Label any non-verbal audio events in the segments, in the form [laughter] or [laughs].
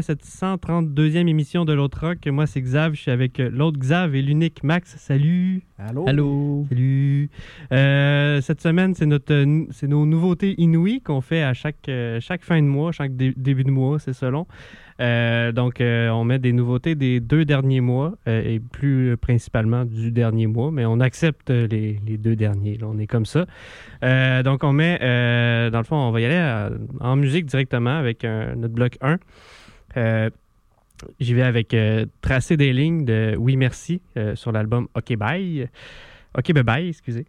À cette 132e émission de l'autre rock. Moi, c'est Xav. Je suis avec euh, l'autre Xav et l'unique Max. Salut! Allô? Allô! Salut! Euh, cette semaine, c'est notre, euh, c'est nos nouveautés inouïes qu'on fait à chaque, chaque fin de mois, chaque dé- début de mois, c'est selon. Euh, donc, euh, on met des nouveautés des deux derniers mois euh, et plus principalement du dernier mois, mais on accepte les, les deux derniers. là. on est comme ça. Euh, donc, on met, euh, dans le fond, on va y aller à- en musique directement avec un- notre bloc 1. Euh, J'y vais avec euh, Tracer des lignes de Oui Merci euh, sur l'album OK Bye. OK Bye excusez.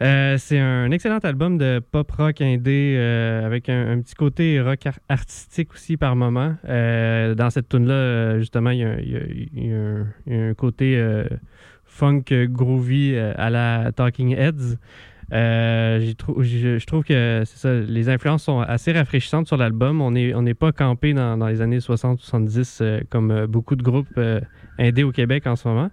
C'est un excellent album de pop rock indé avec un, petit côté rock ar- artistique aussi par moment. Dans cette tune là justement, il y a, un, côté funk groovy à la Talking Heads. Euh, je, trouve que les influences sont assez rafraîchissantes sur l'album. On n'est pas campé dans, les années 60-70 euh, comme euh, beaucoup de groupes euh, indés au Québec en ce moment.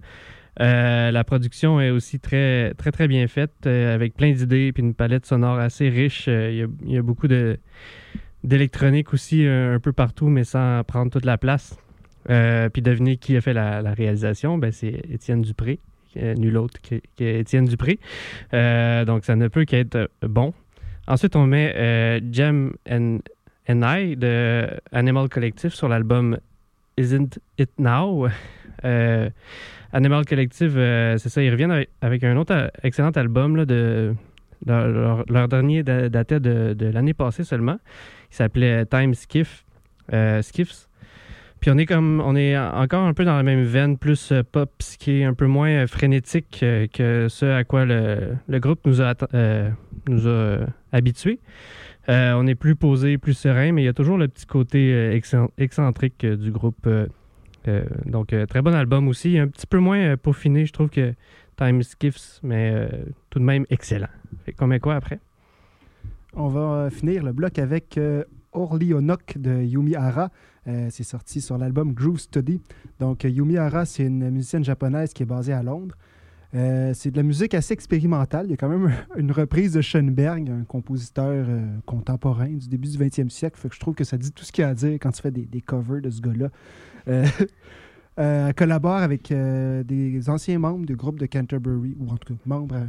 La production est aussi très, très, très bien faite, avec plein d'idées puis une palette sonore assez riche. Il y a- beaucoup d'électronique aussi un peu partout, mais sans prendre toute la place. Puis devinez qui a fait la, la réalisation, ben, c'est Étienne Dupré, nul autre que, que Dupré. Euh, donc ça ne peut qu'être bon. Ensuite, on met euh, Gem and, and I de Animal Collective sur l'album Isn't It Now? [laughs] Euh, Animal Collective, c'est ça, ils reviennent avec, un autre excellent album là, de leur, dernier da- datait de, l'année passée seulement. Il s'appelait Time Skiff, Skiffs. Puis on est est encore un peu dans la même veine, plus euh, pop psyché, un peu moins euh, frénétique euh, que ce à quoi le, groupe nous a, habitués. On est plus posé, plus serein, mais il y a toujours le petit côté excen- excentrique du groupe. donc, très bon album aussi. Un petit peu moins peaufiné, je trouve que Time Skiffs, mais tout de même excellent. Fait quoi après? On va finir le bloc avec Orlionok de Yumi Hara. Euh, c'est sorti sur l'album Groove Study. Donc, euh, Yumi Hara, c'est une musicienne japonaise qui est basée à Londres. Euh, c'est de la musique assez expérimentale. Il y a quand même [laughs] une reprise de Schoenberg, un compositeur contemporain du début du 20e siècle. Fait que je trouve que ça dit tout ce qu'il y a à dire quand tu fais des, covers de ce gars-là. [laughs] Elle collabore avec des anciens membres du groupe de Canterbury, ou en tout cas membres,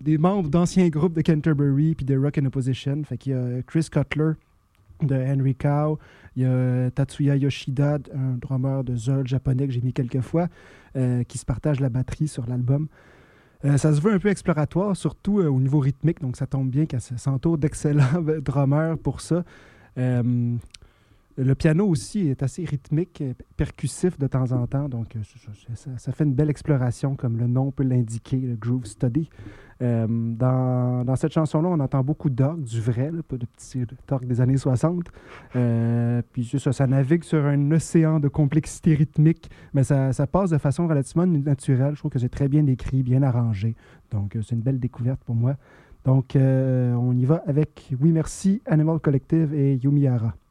des membres d'anciens groupes de Canterbury puis de Rock and Opposition. Fait qu'il y a Chris Cutler de Henry Cow, il y a Tatsuya Yoshida, un drummer de Zurl japonais que j'ai mis quelques fois, euh, qui se partage la batterie sur l'album. Euh, ça se veut un peu exploratoire, surtout euh, au niveau rythmique, donc ça tombe bien qu'elle s'entoure d'excellents [laughs] drummers pour ça. Le piano aussi est assez rythmique, percussif de temps en temps, donc ça fait une belle exploration, comme le nom peut l'indiquer, le Groove Study. Euh, dans, cette chanson-là, on entend beaucoup d'orgue, du vrai, là, pas de petits orgue des années 60. Euh, puis ça, ça navigue sur un océan de complexité rythmique, mais ça, passe de façon relativement naturelle. Je trouve que c'est très bien écrit, bien arrangé. Donc euh, c'est une belle découverte pour moi. Donc on y va avec Oui Merci, Animal Collective et Yumihara. J'ai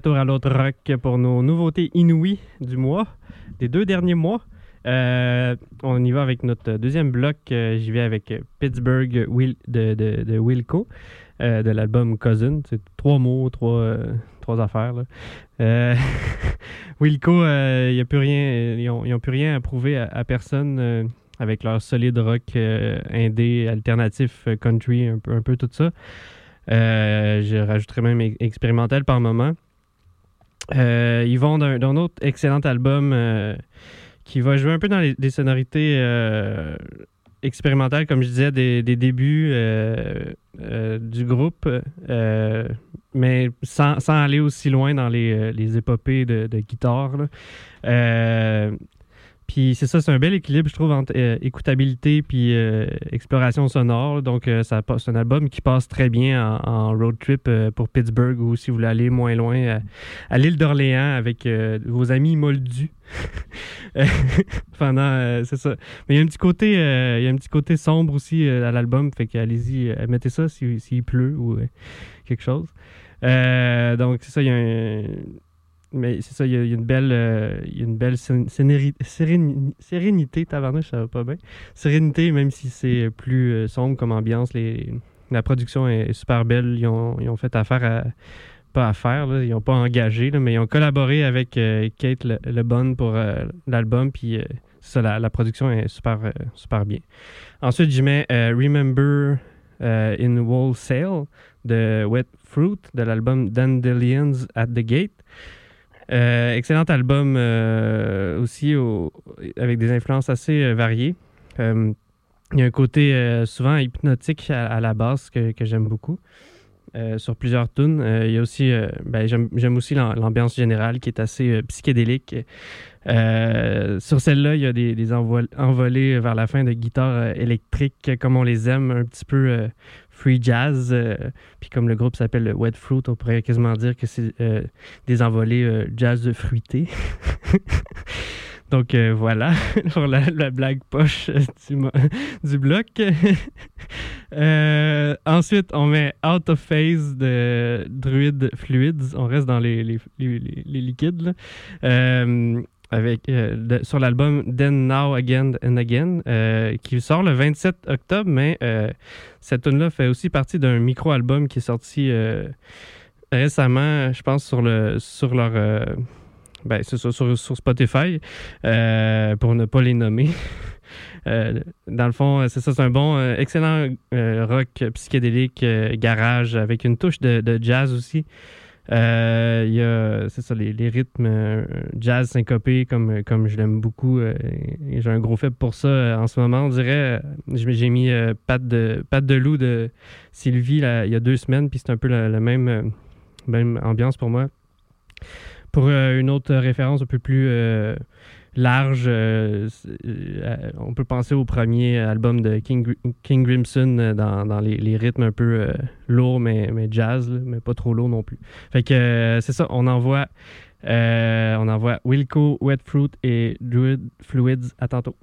retour à l'autre rock pour nos nouveautés inouïes du mois, des deux derniers mois. Euh, on y va avec notre deuxième bloc. Euh, J'y vais avec Pittsburgh Will, de, de, Wilco, euh, de l'album Cousin. C'est trois mots, trois, trois affaires. [laughs] Wilco, a plus rien, ils ont, ils ont plus rien à prouver à, personne avec leur solide rock indé, alternatif, country, un peu, un peu tout ça. Je rajouterais même expérimental par moment. Euh, ils vont d'un autre excellent album euh, qui va jouer un peu dans les, les sonorités euh, expérimentales, comme je disais, des, des débuts du groupe, mais sans, sans aller aussi loin dans les, les épopées de, de guitare. Puis c'est ça, c'est un bel équilibre, je trouve, entre euh, écoutabilité puis euh, exploration sonore. Donc, euh, ça c'est un album qui passe très bien en, road trip euh, pour Pittsburgh ou si vous voulez aller moins loin, à, l'île d'Orléans avec vos amis moldus. [laughs] Pendant, c'est ça. Mais il y a un petit côté, il y a un petit côté sombre aussi à l'album, fait qu'allez-y, mettez ça si- s'il pleut ou quelque chose. Donc c'est ça, il y a un, mais c'est ça, il y, a, une belle, euh, y a une belle sén- sénéri- séréni- sérénité, tabarnouche, ça va pas bien. Sérénité, même si c'est plus euh, sombre comme ambiance, les, la production est, super belle. Ils ont, ils ont fait affaire à, pas affaire, là, ils n'ont pas engagé, là, mais ils ont collaboré avec euh, Kate Le, Lebon pour euh, l'album, puis euh, ça, la, production est super, euh, super bien. Ensuite, je mets euh, Remember euh, in Wholesale de Wet Fruit de l'album Dandelions at the Gate. Euh, excellent album euh, aussi au- avec des influences assez euh, variées. Il y a un côté souvent hypnotique à, la base que j'aime beaucoup. Euh, sur plusieurs tunes. Euh, y a aussi, euh, ben, j'aime aussi l'am- l'ambiance générale qui est assez psychédélique. Sur celle-là, il y a des, des envol- envolées vers la fin de guitare euh, électrique comme on les aime, un petit peu free jazz. puis comme le groupe s'appelle Wet Fruit, on pourrait quasiment dire que c'est des envolées jazz fruité. [laughs] Donc euh, voilà [laughs] pour la, la blague poche [laughs] du, [laughs] du bloc. Euh, ensuite, on met Out of Phase de Druid Fluids. On reste dans les, liquides. Euh, avec, sur l'album Then Now Again and Again, qui sort le 27 octobre, mais cette tune-là fait aussi partie d'un micro-album qui est sorti récemment, je pense, sur, le, sur leur. Ben, c'est ça, sur, sur Spotify, euh, pour ne pas les nommer. [laughs] Euh, dans le fond, euh, c'est ça, c'est un bon, excellent rock psychédélique, garage, avec une touche de, jazz aussi. Il y a, c'est ça, les, rythmes jazz syncopés, comme, comme je l'aime beaucoup. j'ai un gros faible pour ça en ce moment. On dirait, j'ai mis Pat, de, de loup de Sylvie il y a deux semaines, puis c'est un peu la, la même, même ambiance pour moi. Pour euh, une autre référence un peu plus euh, large, euh, on peut penser au premier album de King, King Crimson euh, dans, les, rythmes un peu lourds, mais, jazz, mais pas trop lourd non plus. Fait que c'est ça, on envoie, on envoie Wilco, Wet Fruit et Druid Fluids. À tantôt.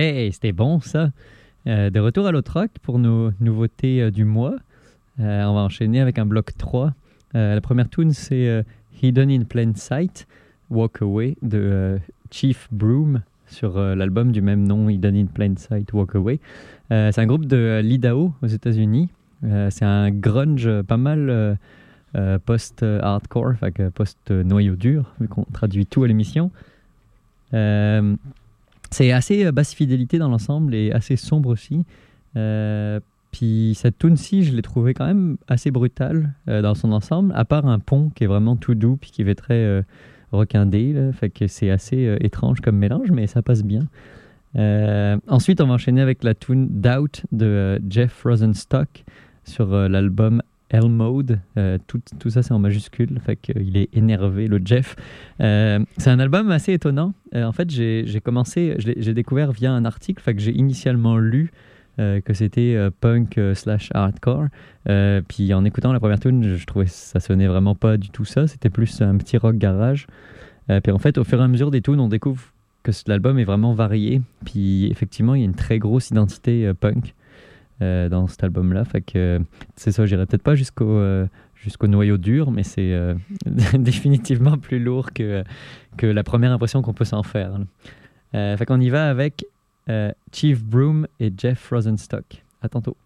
Ouais, c'était bon ça. Euh, de retour à l'autre rock pour nos nouveautés euh, du mois. Euh, on va enchaîner avec un bloc 3. Euh, la première tune, c'est Hidden in Plain Sight, Walk Away de Chief Broom sur l'album du même nom, Hidden in Plain Sight, Walk Away. C'est un groupe de l'Idaho aux États-Unis. C'est un grunge pas mal post-hardcore, post-noyau dur, vu qu'on traduit tout à l'émission. C'est assez euh, basse fidélité dans l'ensemble et assez sombre aussi. Euh, puis cette tune-ci, je l'ai trouvé quand même assez brutale euh, dans son ensemble, à part un pont qui est vraiment tout doux puis qui fait très euh, requindé. Fait que c'est assez étrange comme mélange, mais ça passe bien. Ensuite, on va enchaîner avec la tune Doubt de Jeff Rosenstock sur l'album Hell Mode. Euh, tout, tout ça, c'est en majuscule. Fait qu'il est énervé, le Jeff. Euh, c'est un album assez étonnant. Euh, en fait, j'ai commencé, j'ai découvert via un article. Fait que j'ai initialement lu euh, que c'était euh, punk euh, slash hardcore. Euh, puis en écoutant la première tune, je, trouvais que ça sonnait vraiment pas du tout ça. C'était plus un petit rock garage. Euh, puis en fait, au fur et à mesure des tunes, on découvre que l'album est vraiment varié. Puis effectivement, il y a une très grosse identité euh, punk euh, dans cet album-là. Fait que c'est ça, j'irai peut-être pas jusqu'au euh, noyau dur, mais c'est euh, [laughs] définitivement plus lourd que, que la première impression qu'on peut s'en faire. fait qu'on y va avec Chief Broom et Jeff Rosenstock. À tantôt.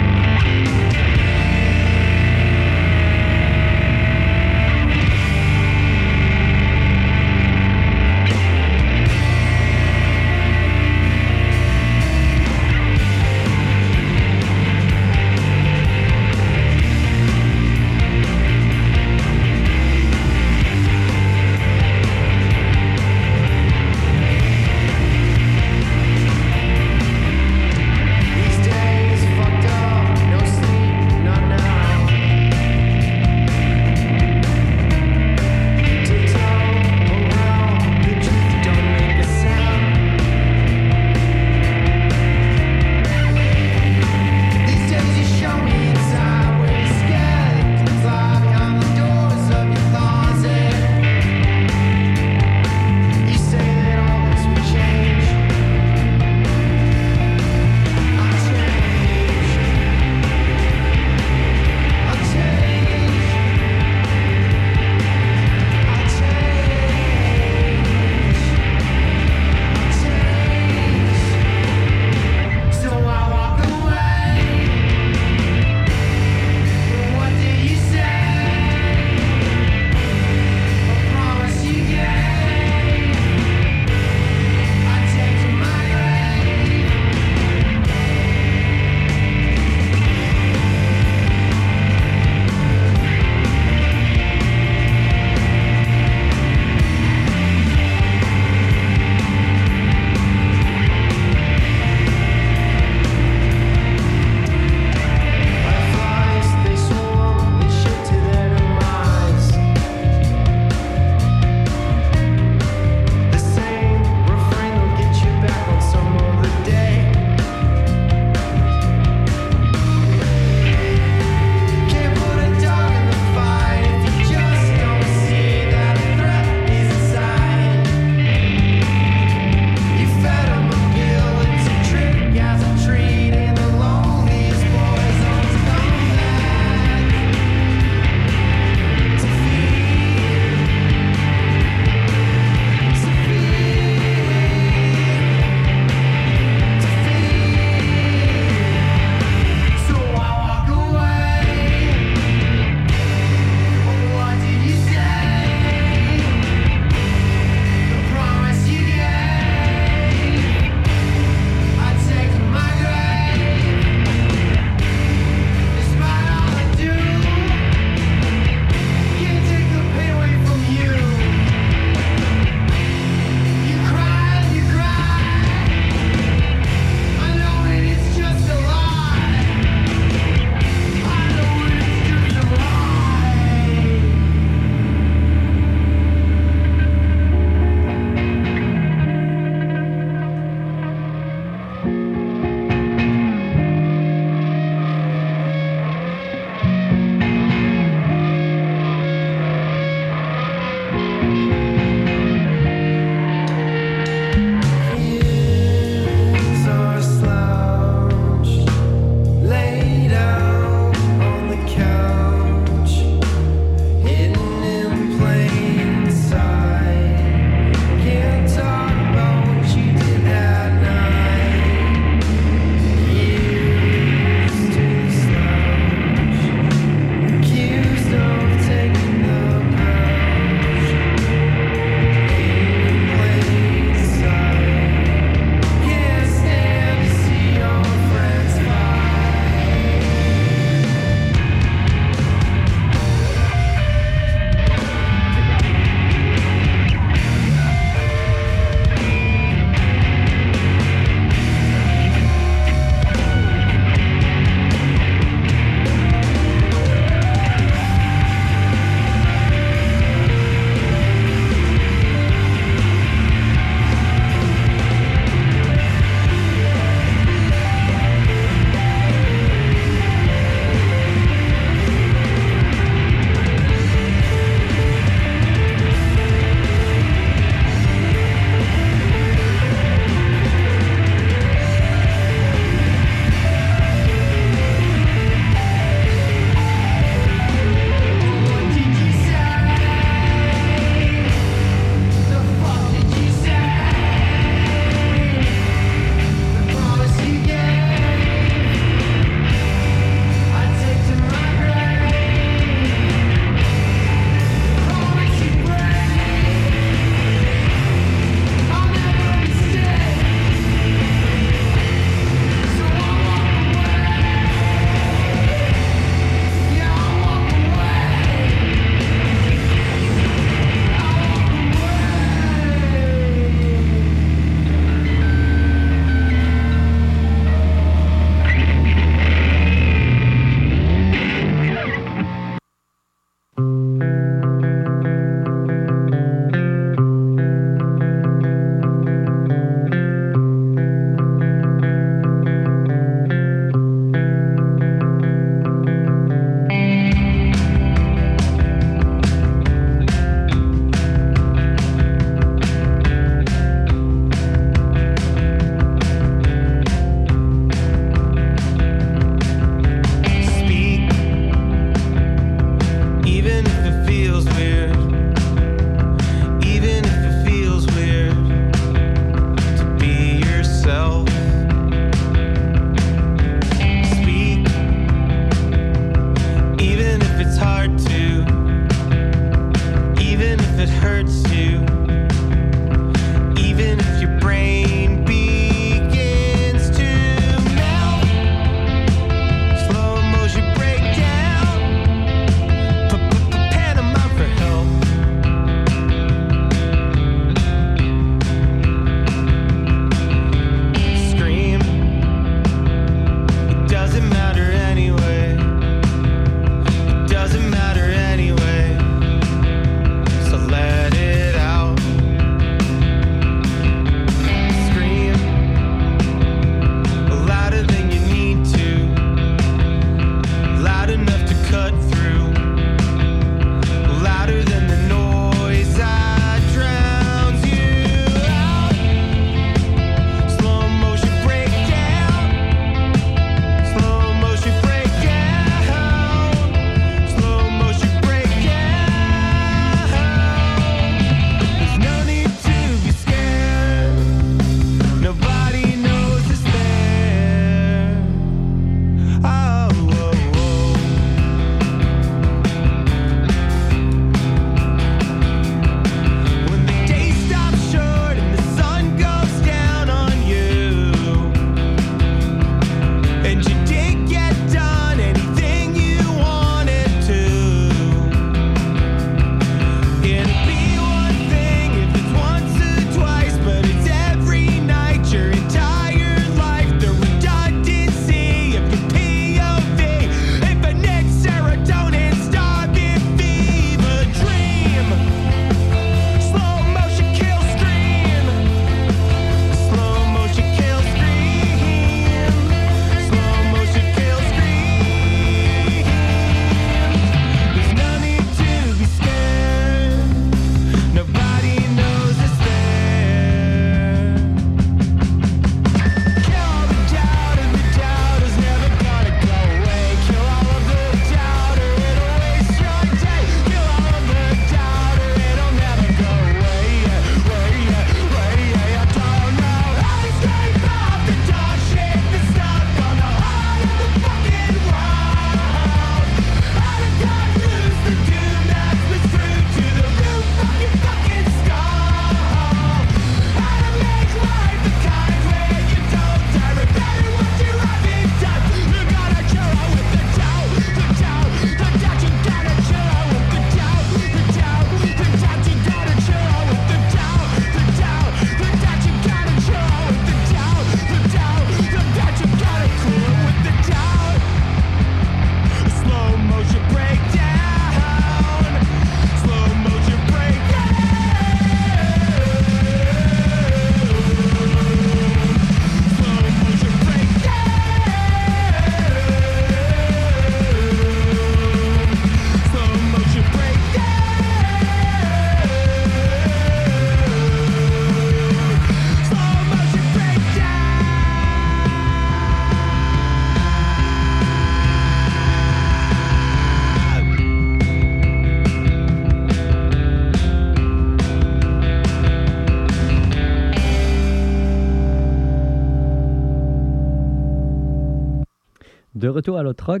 Retour à l'autre.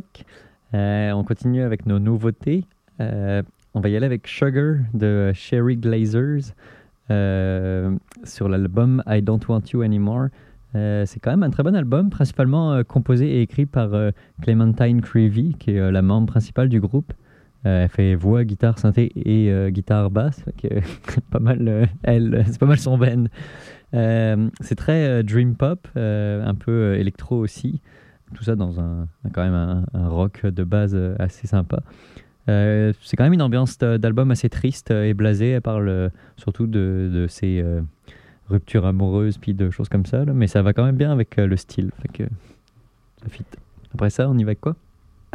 Euh, on continue avec nos nouveautés. Euh, on va y aller avec Sugar de Sherry Glazers euh, sur l'album I Don't Want You Anymore. C'est quand même un très bon album, principalement composé et écrit par Clementine Creevy, qui est la membre principale du groupe. Elle fait voix, guitare, synthé et guitare basse. que [laughs] pas mal, elle, [laughs] c'est pas mal son. Euh, c'est très dream pop, un peu électro aussi. Tout ça dans un, quand même un, rock de base euh, assez sympa. Euh, c'est quand même une ambiance de- d'album assez triste euh, et blasée. Elle parle euh, surtout de, de euh, ruptures amoureuses puis de choses comme ça. mais ça va quand même bien avec euh, le style. Fait que ça fit. Après ça, on y va avec quoi?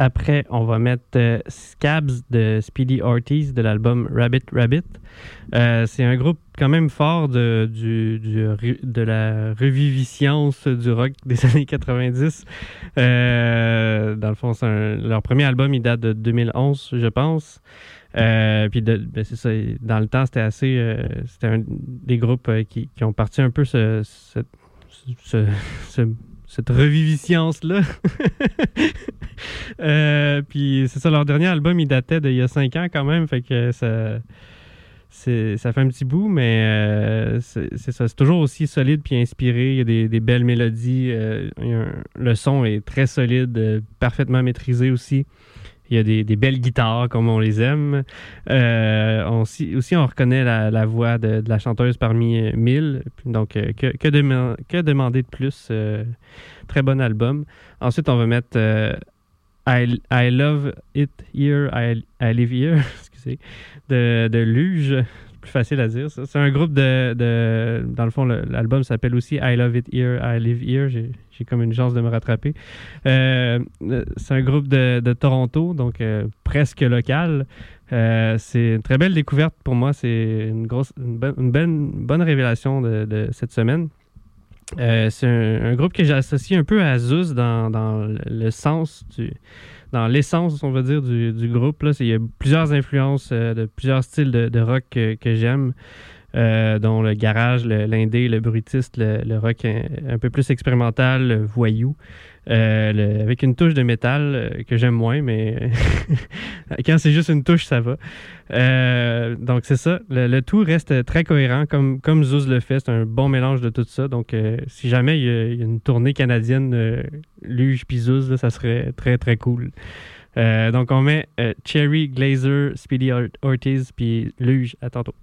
Après, on va mettre euh, Scabs de Speedy Ortiz de l'album Rabbit Rabbit. Euh, c'est un groupe quand même fort de, du, de la reviviscence du rock des [laughs] années 90. Euh, dans le fond, un- leur premier album, il date de 2011, je pense. Puis ben, c'est ça, dans le temps, c'était assez. c'était un des groupes qui, qui ont parti un peu ce- ce- cette reviviscence-là. [laughs] Euh, puis c'est ça, leur dernier album, il datait d'il y a cinq ans quand même, fait que ça, ça fait un petit bout, mais euh, c'est, ça, c'est toujours aussi solide puis inspiré. Il y a des, belles mélodies, euh, le son est très solide, parfaitement maîtrisé aussi. Il y a des, belles guitares comme on les aime. Euh, aussi, on reconnaît la, voix de, la chanteuse parmi euh, mille. Donc, euh, que, que, dema- que demander de plus? Très bon album. Ensuite, on va mettre I, Love It Here, I, I Live Here, [laughs] de, de Luge. Plus facile à dire. C'est un groupe de, Dans le fond, l'album s'appelle aussi I Love It Here, I Live Here. Comme une chance de me rattraper. Euh, c'est un groupe de, Toronto, donc euh, presque local. Euh, c'est une très belle découverte pour moi. C'est une grosse, une, bonne- bonne, révélation de, cette semaine. C'est un, groupe que j'ai associé un peu à Zeus dans, le, sens du, dans l'essence, on va dire, du, groupe. Là. Il y a plusieurs influences de plusieurs styles de, rock que j'aime, euh, dont le garage, l'indé, le bruitiste, le, rock un, peu plus expérimental, le voyou, euh, avec une touche de métal euh, que j'aime moins, mais [laughs] quand c'est juste une touche, ça va. Donc c'est ça. Le, tout reste très cohérent, comme, Zouz le fait. C'est un bon mélange de tout ça. Donc si jamais il y, a, une tournée canadienne, Luge puis Zouz, ça serait très très cool. Donc on met Cherry, Glazer, Speedy Or- Ortiz puis Luge. À tantôt.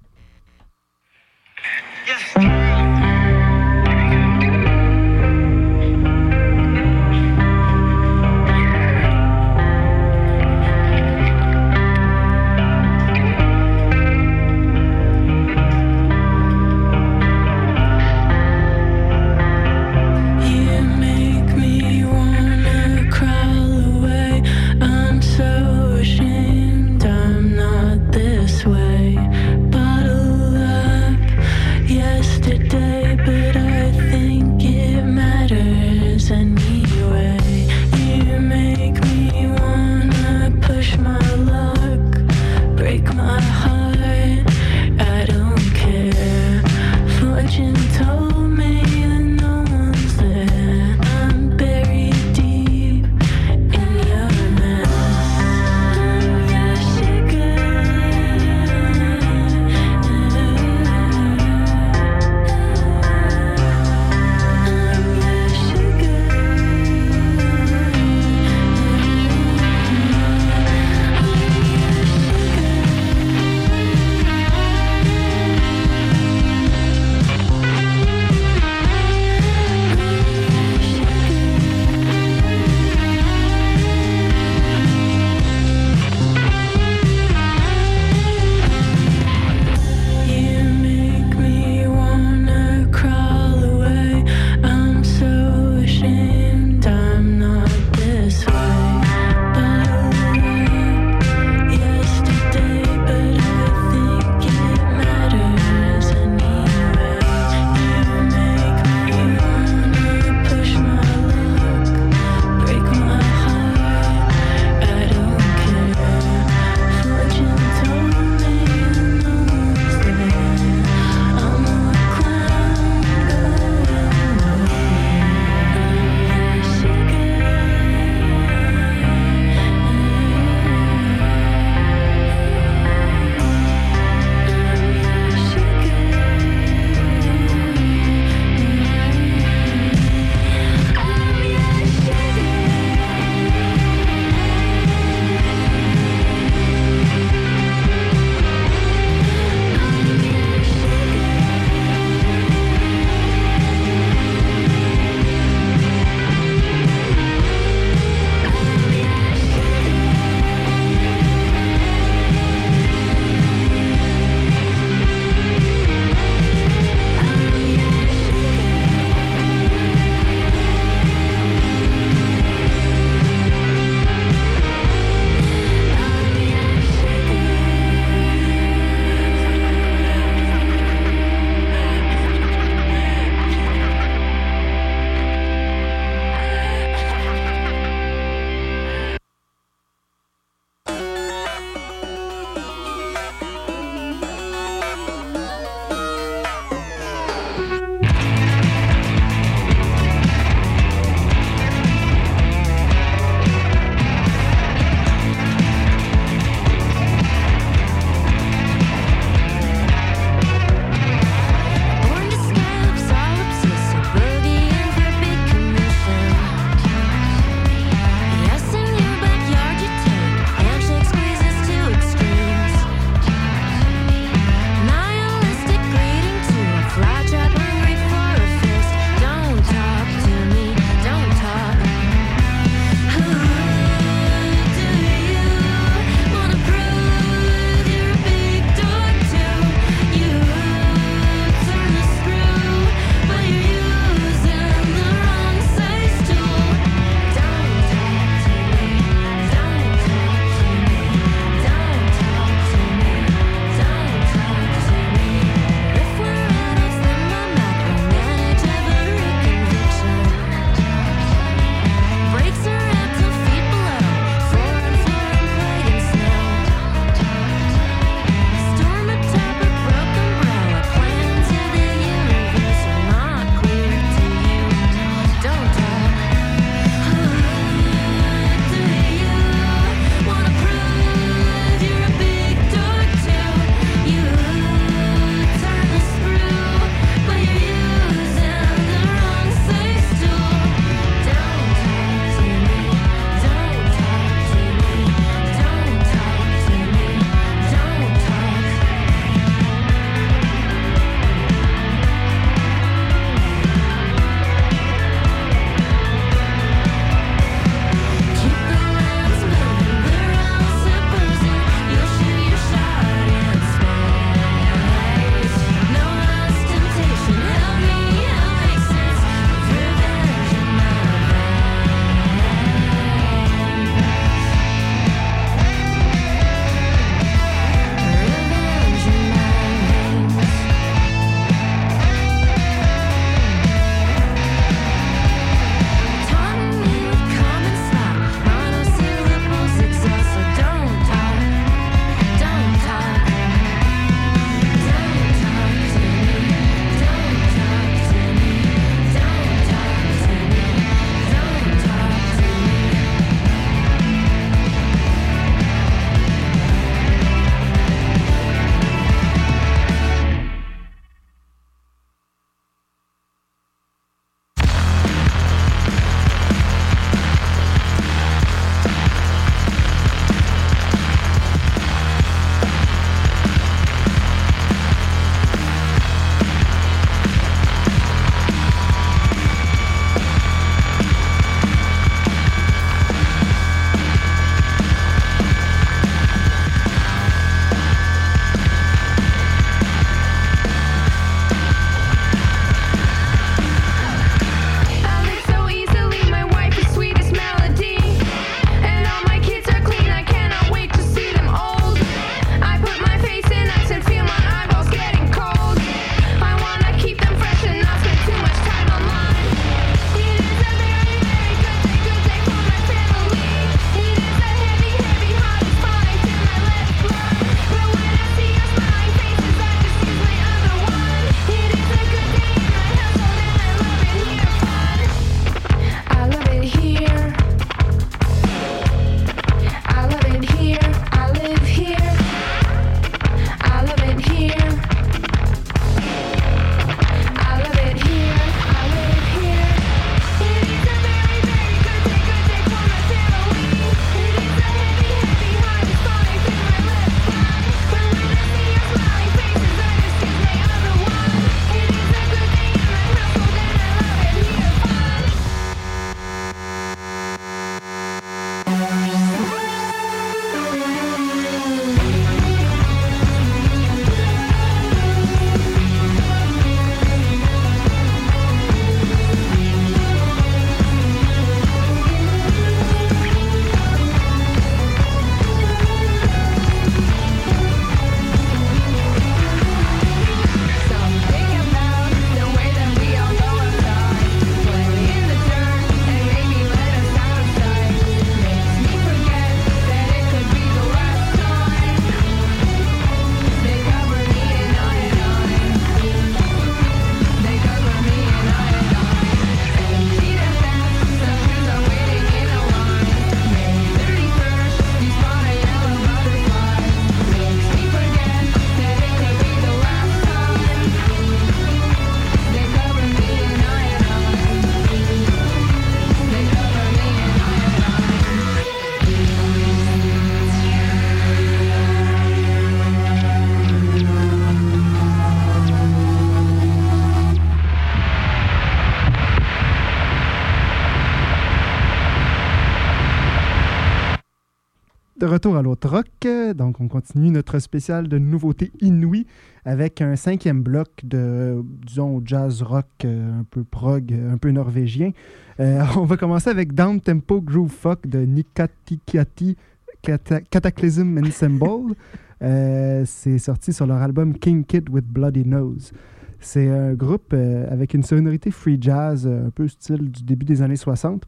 Retour à l'autre rock. Donc, on continue notre spécial de nouveautés inouïes avec un cinquième bloc de, disons, jazz rock euh, un peu prog, un peu norvégien. Euh, [laughs] on va commencer avec Down Tempo Groove Fuck de Nikatikati Cata- Cataclysm Ensemble. [laughs] Euh, c'est sorti sur leur album King Kid with Bloody Nose. C'est un groupe euh, avec une sonorité free jazz, un peu style du début des années 60,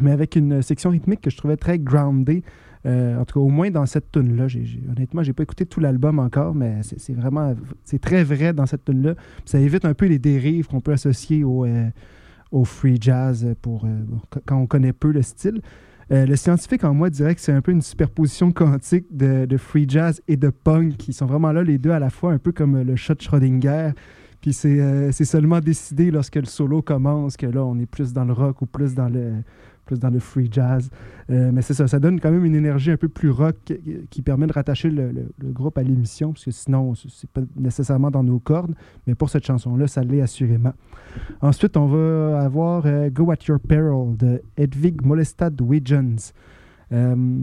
mais avec une section rythmique que je trouvais très groundée. Euh, en tout cas, au moins dans cette tune-là. J'ai, j'ai- honnêtement, j'ai pas écouté tout l'album encore, mais c'est, vraiment c'est très vrai dans cette tune-là. Puis Ça évite un peu les dérives qu'on peut associer au, euh, free jazz pour, euh, quand on connaît peu le style. Le scientifique en moi dirait que c'est un peu une superposition quantique de, de free jazz et de punk qui sont vraiment là les deux à la fois, un peu comme le shot Schrödinger. Puis c'est seulement décidé lorsque le solo commence que là on est plus dans le rock ou plus dans le plus dans le free jazz. Euh, mais c'est ça, ça donne quand même une énergie un peu plus rock qui, permet de rattacher le, groupe à l'émission, parce que sinon, c'est pas nécessairement dans nos cordes, mais pour cette chanson-là, ça l'est assurément. Ensuite, on va avoir euh, Go at Your Peril de Hedvig Molestad Wiggins. Euh,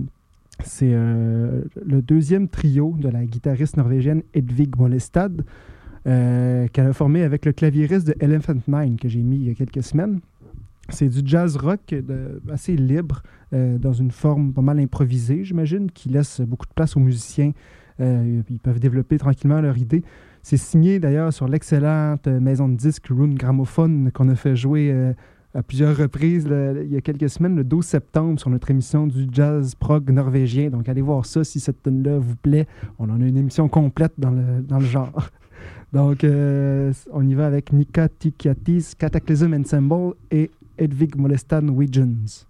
c'est le deuxième trio de la guitariste norvégienne Hedvig Molestad, qu'elle a formé avec le claviériste de Elephant Nine que j'ai mis il y a quelques semaines. C'est du jazz rock de- assez libre, euh, dans une forme pas mal improvisée, j'imagine, qui laisse beaucoup de place aux musiciens. Euh, ils peuvent développer tranquillement leur idée. C'est signé d'ailleurs sur l'excellente euh, maison de disques Rune Gramophone qu'on a fait jouer euh, à plusieurs reprises il y a quelques semaines, le 12 septembre, sur notre émission du jazz prog norvégien. Donc allez voir ça si cette tune-là vous plaît. On en a une émission complète dans le, dans le genre. [laughs] Donc euh, on y va avec Nika Tikiatis, Cataclysm Ensemble et Hedvig Molestan Wiggins.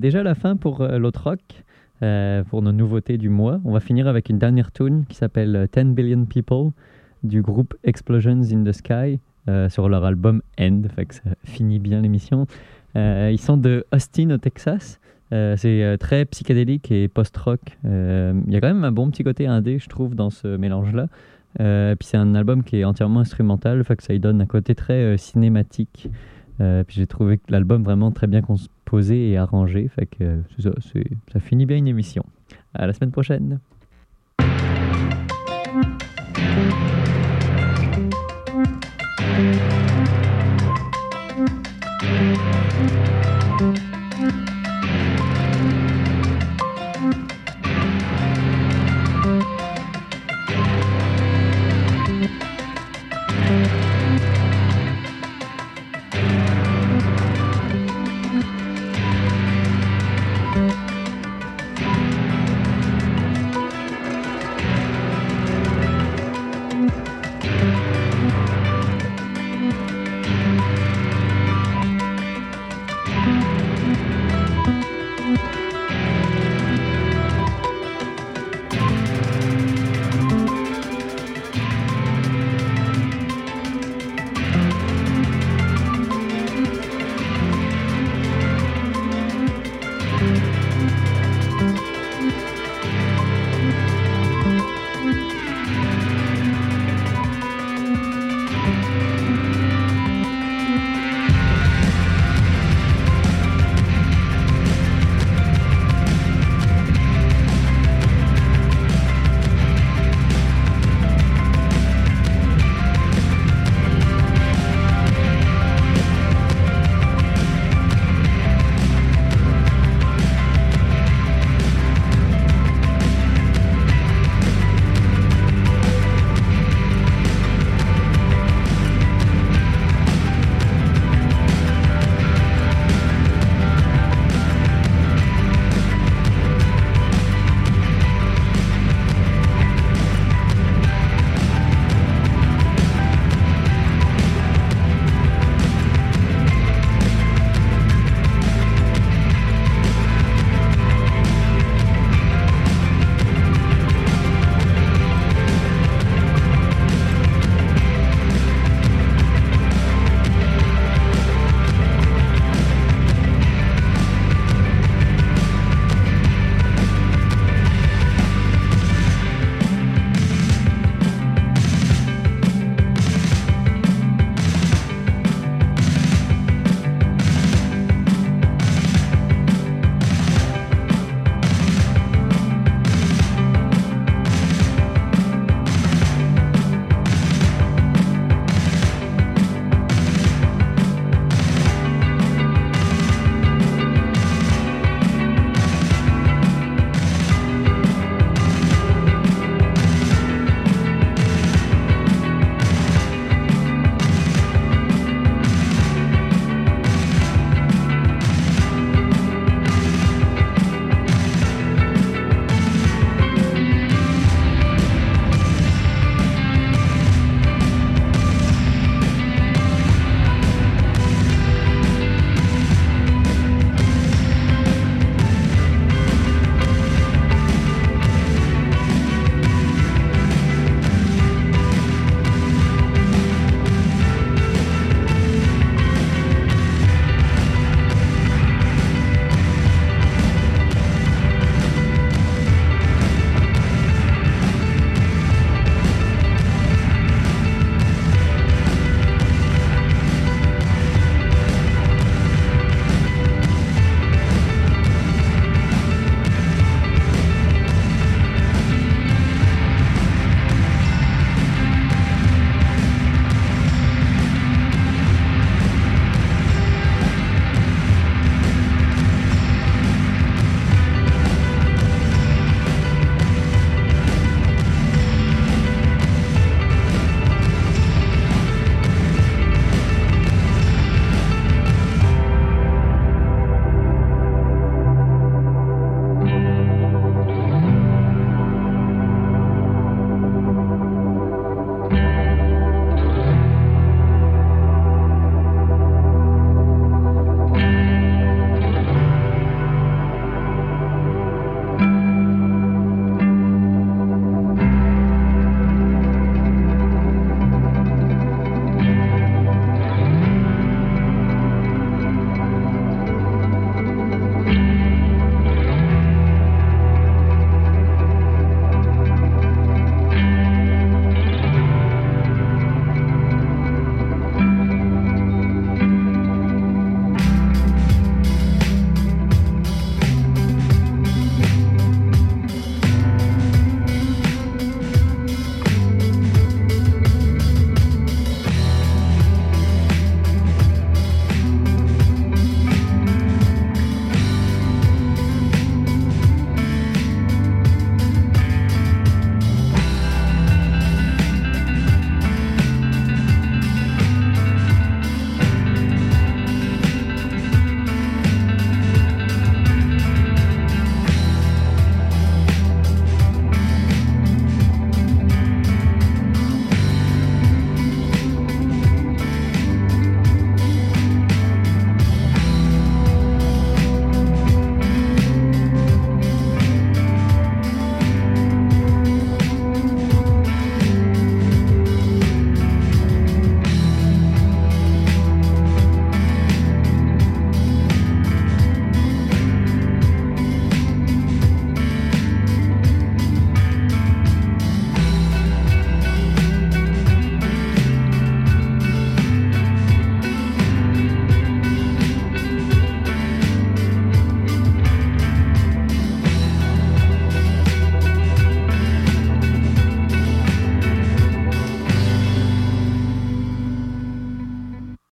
Déjà la fin pour euh, l'autre rock, euh, pour nos nouveautés du mois. On va finir avec une dernière tune qui s'appelle euh, 10 Billion People du groupe Explosions in the Sky euh, sur leur album End, fait ça finit bien l'émission. Euh, ils sont de Austin au Texas. Euh, c'est euh, très psychédélique et post-rock. Euh, Il y a quand même un bon petit côté indé, je trouve, dans ce mélange-là. Euh, puis c'est un album qui est entièrement instrumental, fait que ça lui donne un côté très euh, cinématique. Euh, puis j'ai trouvé l'album vraiment très bien composé et arrangé. Fait que euh, ça, finit bien une émission. À la semaine prochaine.